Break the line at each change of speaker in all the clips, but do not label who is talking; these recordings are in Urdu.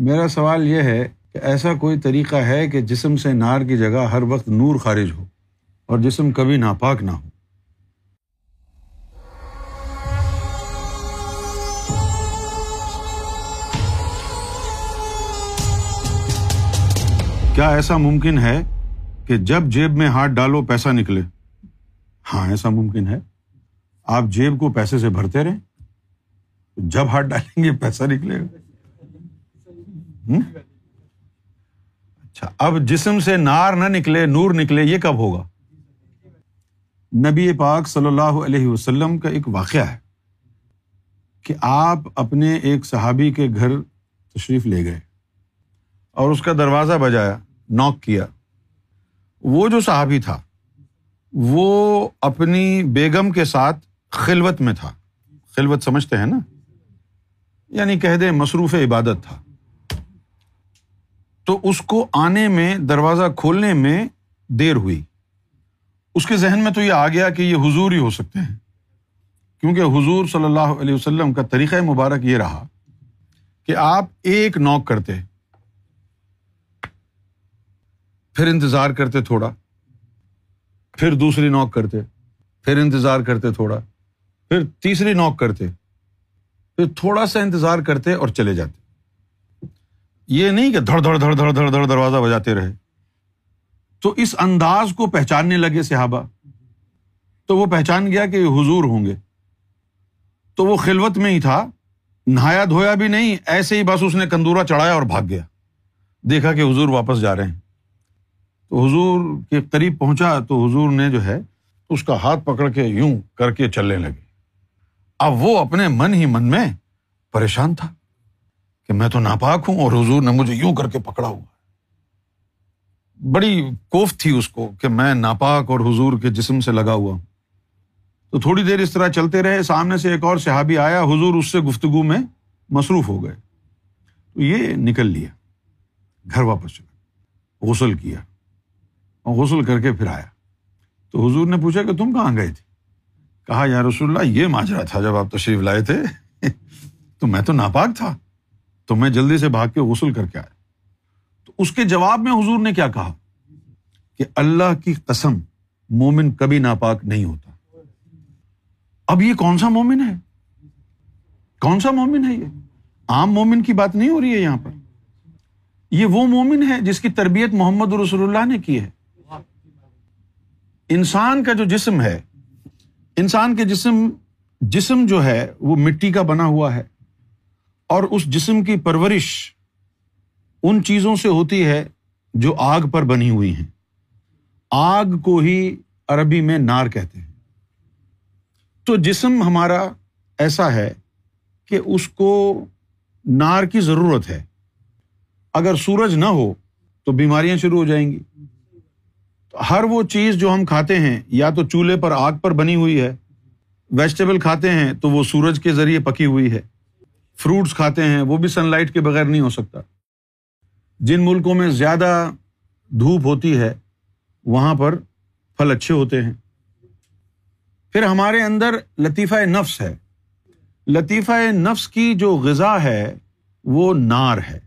میرا سوال یہ ہے کہ ایسا کوئی طریقہ ہے کہ جسم سے نار کی جگہ ہر وقت نور خارج ہو اور جسم کبھی ناپاک نہ ہو؟ کیا ایسا ممکن ہے کہ جب جیب میں ہاتھ ڈالو پیسہ نکلے؟ ہاں ایسا ممکن ہے۔ آپ جیب کو پیسے سے بھرتے رہیں۔ جب ہاتھ ڈالیں گے، پیسہ نکلے گا۔ اچھا اب جسم سے نار نہ نکلے، نور نکلے، یہ کب ہوگا؟ نبی پاک صلی اللہ علیہ وسلم کا ایک واقعہ ہے کہ آپ اپنے ایک صحابی کے گھر تشریف لے گئے اور اس کا دروازہ بجایا نوک کیا۔ وہ جو صحابی تھا، وہ اپنی بیگم کے ساتھ خلوت میں تھا۔ خلوت سمجھتے ہیں نا؟ یعنی کہہ دیں مصروف عبادت تھا۔ تو اس کو آنے میں، دروازہ کھولنے میں دیر ہوئی۔ اس کے ذہن میں تو یہ آ گیا کہ یہ حضور ہی ہو سکتے ہیں۔ کیونکہ حضور صلی اللہ علیہ وسلم کا طریقۂ مبارک یہ رہا کہ آپ ایک نوک کرتے، پھر انتظار کرتے تھوڑا، پھر دوسری نوک کرتے، پھر انتظار کرتے تھوڑا، پھر تیسری نوک کرتے، پھر تھوڑا سا انتظار کرتے اور چلے جاتے۔ یہ نہیں کہ دھڑ دھڑ دھڑ دھڑ دھڑ دھڑ دروازہ بجاتے رہے۔ تو اس انداز کو پہچاننے لگے صحابہ۔ تو وہ پہچان گیا کہ حضور ہوں گے۔ تو وہ خلوت میں ہی تھا۔ نہایا دھویا بھی نہیں، ایسے ہی بس اس نے کندورا چڑھایا اور بھاگ گیا۔ دیکھا کہ حضور واپس جا رہے ہیں۔ تو حضور کے قریب پہنچا تو حضور نے جو ہے اس کا ہاتھ پکڑ کے یوں کر کے چلنے لگے۔ اب وہ اپنے من ہی من میں پریشان تھا۔ کہ میں تو ناپاک ہوں اور حضور نے مجھے یوں کر کے پکڑا ہوا بڑی کوف تھی اس کو کہ میں ناپاک اور حضور کے جسم سے لگا ہوا ہوں۔ تو تھوڑی دیر اس طرح چلتے رہے، سامنے سے ایک اور صحابی آیا، حضور اس سے گفتگو میں مصروف ہو گئے۔ تو یہ نکل لیا، گھر واپس چلا، غسل کیا اور غسل کر کے پھر آیا۔ تو حضور نے پوچھا کہ تم کہاں گئے تھے؟ کہا، یا رسول اللہ، یہ ماجرا تھا جب آپ تشریف لائے تھے۔ تو میں تو ناپاک تھا۔ تو میں جلدی سے بھاگ کے غسل کر کے آیا۔ تو اس کے جواب میں حضور نے کیا کہا؟ کہ اللہ کی قسم مومن کبھی ناپاک نہیں ہوتا۔ اب یہ کون سا مومن ہے؟ کون سا مومن ہے یہ؟ عام مومن کی بات نہیں ہو رہی ہے یہاں پر۔ یہ وہ مومن ہے جس کی تربیت محمد رسول اللہ نے کی ہے۔ انسان کا جو جسم ہے، انسان کے جسم جسم جو ہے، وہ مٹی کا بنا ہوا ہے۔ اور اس جسم کی پرورش ان چیزوں سے ہوتی ہے جو آگ پر بنی ہوئی ہیں۔ آگ کو ہی عربی میں نار کہتے ہیں۔ تو جسم ہمارا ایسا ہے کہ اس کو نار کی ضرورت ہے۔ اگر سورج نہ ہو تو بیماریاں شروع ہو جائیں گی۔ ہر وہ چیز جو ہم کھاتے ہیں، یا تو چولہے پر آگ پر بنی ہوئی ہے، ویجیٹیبل کھاتے ہیں تو وہ سورج کے ذریعے پکی ہوئی ہے۔ فروٹس کھاتے ہیں، وہ بھی سن لائٹ کے بغیر نہیں ہو سکتا۔ جن ملکوں میں زیادہ دھوپ ہوتی ہے، وہاں پر پھل اچھے ہوتے ہیں۔ پھر ہمارے اندر لطیفہ نفس ہے۔ لطیفہ نفس کی جو غذا ہے، وہ نار ہے۔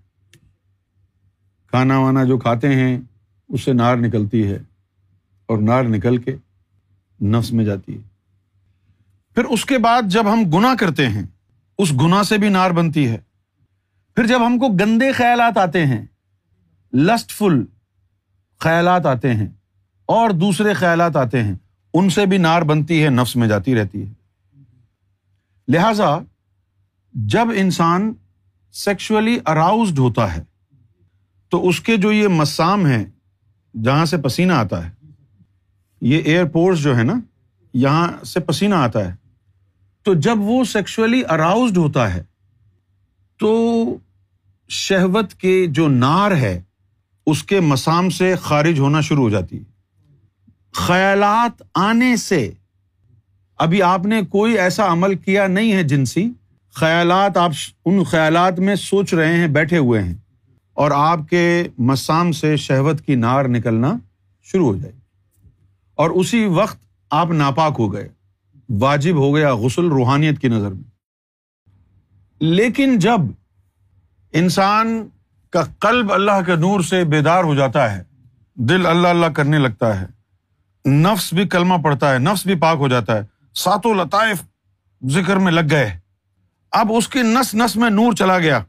کھانا وانا جو کھاتے ہیں، اس سے نار نکلتی ہے اور نار نکل کے نفس میں جاتی ہے۔ پھر اس کے بعد جب ہم گنا کرتے ہیں اس گنا سے بھی نار بنتی ہے۔ پھر جب ہم کو گندے خیالات آتے ہیں لسٹ فل خیالات آتے ہیں، اور دوسرے خیالات آتے ہیں، ان سے بھی نار بنتی ہے، نفس میں جاتی رہتی ہے۔ لہذا، جب انسان سیکشلی اراؤزڈ ہوتا ہے، تو اس کے جو یہ مسام ہیں، جہاں سے پسینہ آتا ہے، یہ ایئرپورٹس جو ہے نا، یہاں سے پسینہ آتا ہے۔ تو جب وہ سیکشلی اراؤزڈ ہوتا ہے، تو شہوت کے جو نار ہے، اس کے مسام سے خارج ہونا شروع ہو جاتی ہے۔ خیالات آنے سے، ابھی آپ نے کوئی ایسا عمل کیا نہیں ہے جنسی۔ خیالات آپ ان خیالات میں سوچ رہے ہیں، بیٹھے ہوئے ہیں۔ اور آپ کے مسام سے شہوت کی نار نکلنا شروع ہو جائے۔ اور اسی وقت آپ ناپاک ہو گئے۔ واجب ہو گیا غسل روحانیت کی نظر میں۔ لیکن جب انسان کا قلب اللہ کے نور سے بیدار ہو جاتا ہے، دل اللہ اللہ کرنے لگتا ہے، نفس بھی کلمہ پڑتا ہے، نفس بھی پاک ہو جاتا ہے، ساتوں لطائف ذکر میں لگ گئے۔ اب اس کی نس نس میں نور چلا گیا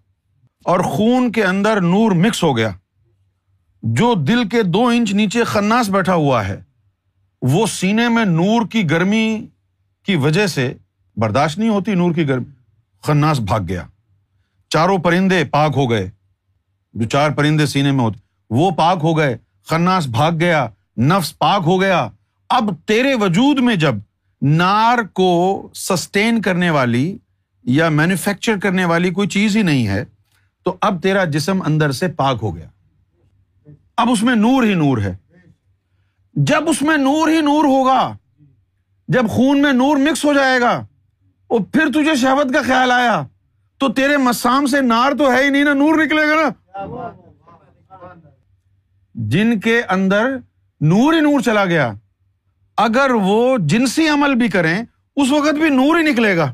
اور خون کے اندر نور مکس ہو گیا۔ جو دل کے دو انچ نیچے خناس بیٹھا ہوا ہے، وہ سینے میں نور کی گرمی کی وجہ سے برداشت نہیں ہوتی، نور کی گرمی خناس بھاگ گیا۔ چاروں پرندے پاک ہو گئے۔ جو چار پرندے سینے میں ہوتے، وہ پاک ہو گئے، خناس بھاگ گیا، نفس پاک ہو گیا۔ اب تیرے وجود میں جب نار کو سسٹین کرنے والی یا مینوفیکچر کرنے والی کوئی چیز ہی نہیں ہے، تو اب تیرا جسم اندر سے پاک ہو گیا۔ اب اس میں نور ہی نور ہے۔ جب اس میں نور ہی نور ہوگا جب خون میں نور مکس ہو جائے گا، اور پھر تجھے شہوت کا خیال آیا، تو تیرے مسام سے نار تو ہے ہی نہیں نا، نور نکلے گا نا۔ جن کے اندر نور ہی نور چلا گیا، اگر وہ جنسی عمل بھی کریں، اس وقت بھی نور ہی نکلے گا۔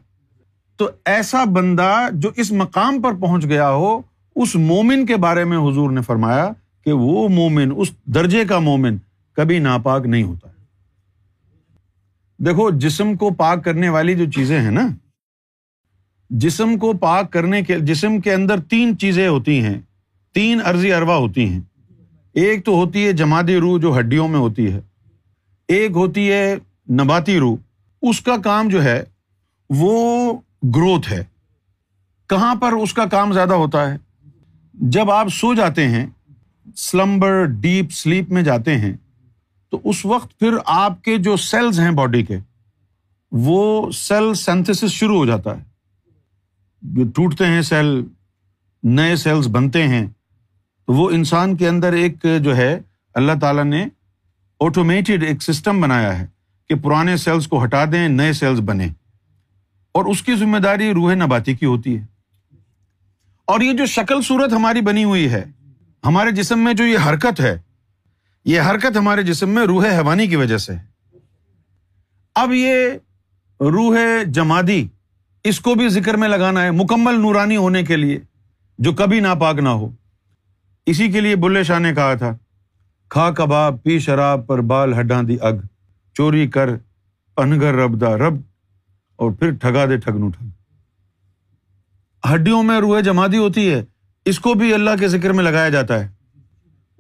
تو ایسا بندہ جو اس مقام پر پہنچ گیا ہو، اس مومن کے بارے میں حضور نے فرمایا کہ وہ مومن، اس درجے کا مومن کبھی ناپاک نہیں ہوتا۔ دیکھو، جسم کو پاک کرنے والی جو چیزیں ہیں نا، جسم کو پاک کرنے کے، جسم کے اندر تین چیزیں ہوتی ہیں، تین ارضی اروا ہوتی ہیں۔ ایک تو ہوتی ہے جماعتی روح جو ہڈیوں میں ہوتی ہے، ایک ہوتی ہے نباتی روح۔ اس کا کام جو ہے، وہ گروتھ ہے۔ کہاں پر اس کا کام زیادہ ہوتا ہے؟ جب آپ سو جاتے ہیں، سلمبر، ڈیپ سلیپ میں جاتے ہیں تو اس وقت پھر آپ کے جو سیلز ہیں باڈی کے، وہ سیل سینتھس شروع ہو جاتا ہے۔ ٹوٹتے ہیں سیل نئے سیلس بنتے ہیں۔ تو وہ انسان کے اندر ایک جو ہے، اللہ تعالیٰ نے آٹومیٹڈ ایک سسٹم بنایا ہے کہ پرانے سیلس کو ہٹا دیں، نئے سیلس بنے اور اس کی ذمہ داری روح نباتی کی ہوتی ہے۔ اور یہ جو شکل صورت ہماری بنی ہوئی ہے، ہمارے جسم میں جو یہ حرکت ہے یہ حرکت ہمارے جسم میں روح حوانی کی وجہ سے اب یہ روح جمادی، اس کو بھی ذکر میں لگانا ہے، مکمل نورانی ہونے کے لیے، جو کبھی ناپاک نہ ہو۔ اسی کے لیے بلے شاہ نے کہا تھا، کھا کباب، پی شراب پر بال ہڈا دی اگ، چوری کر، انگر رب دا رب، اور پھر ٹھگا دے ٹھگ نو ٹھگ۔ ہڈیوں میں روح جمادی ہوتی ہے، اس کو بھی اللہ کے ذکر میں لگایا جاتا ہے۔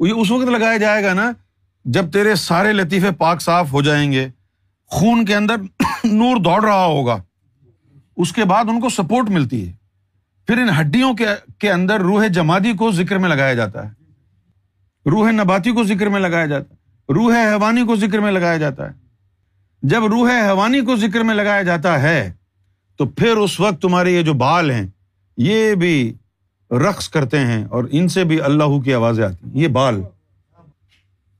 یہ اس وقت لگایا جائے گا نا جب تیرے سارے لطیفے پاک صاف ہو جائیں گے، خون کے اندر نور دوڑ رہا ہوگا، اس کے بعد ان کو سپورٹ ملتی ہے۔ پھر ان ہڈیوں کے اندر روح جمادی کو ذکر میں لگایا جاتا ہے۔ روح نباتی کو ذکر میں لگایا جاتا ہے۔ روح حیوانی کو ذکر میں لگایا جاتا ہے۔ جب روح حیوانی کو ذکر میں لگایا جاتا ہے، تو پھر اس وقت تمہارے یہ جو بال ہیں، یہ بھی رقص کرتے ہیں اور ان سے بھی اللہ کی آوازیں آتی ہیں۔ یہ بال۔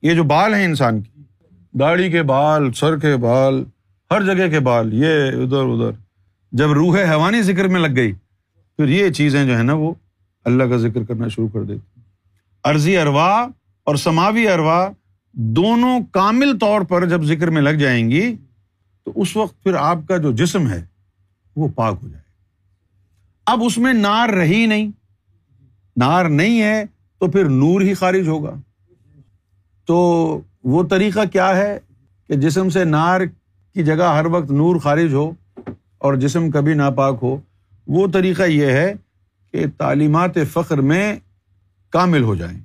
یہ جو بال ہیں انسان کی داڑھی کے بال، سر کے بال، ہر جگہ کے بال۔ یہ ادھر ادھر۔ جب روح حیوانی ذکر میں لگ گئی، پھر یہ چیزیں جو ہے نا وہ اللہ کا ذکر کرنا شروع کر دیتی عرضی اروا اور سماوی اروا دونوں کامل طور پر جب ذکر میں لگ جائیں گی، تو اس وقت پھر آپ کا جو جسم ہے، وہ پاک ہو جائے اب اس میں نار رہی نہیں۔ نار نہیں ہے تو پھر نور ہی خارج ہوگا۔ تو وہ طریقہ کیا ہے کہ جسم سے نار کی جگہ ہر وقت نور خارج ہو اور جسم کبھی ناپاک ہو؟ وہ طریقہ یہ ہے کہ تعلیمات فخر میں کامل ہو جائیں۔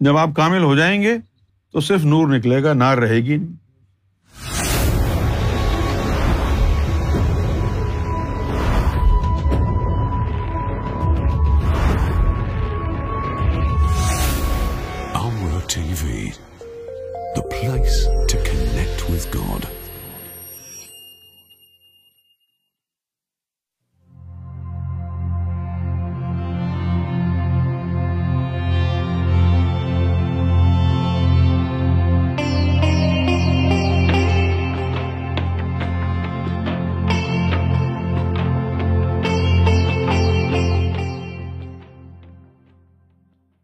جب آپ کامل ہو جائیں گے تو صرف نور نکلے گا، نار رہے گی نہیں۔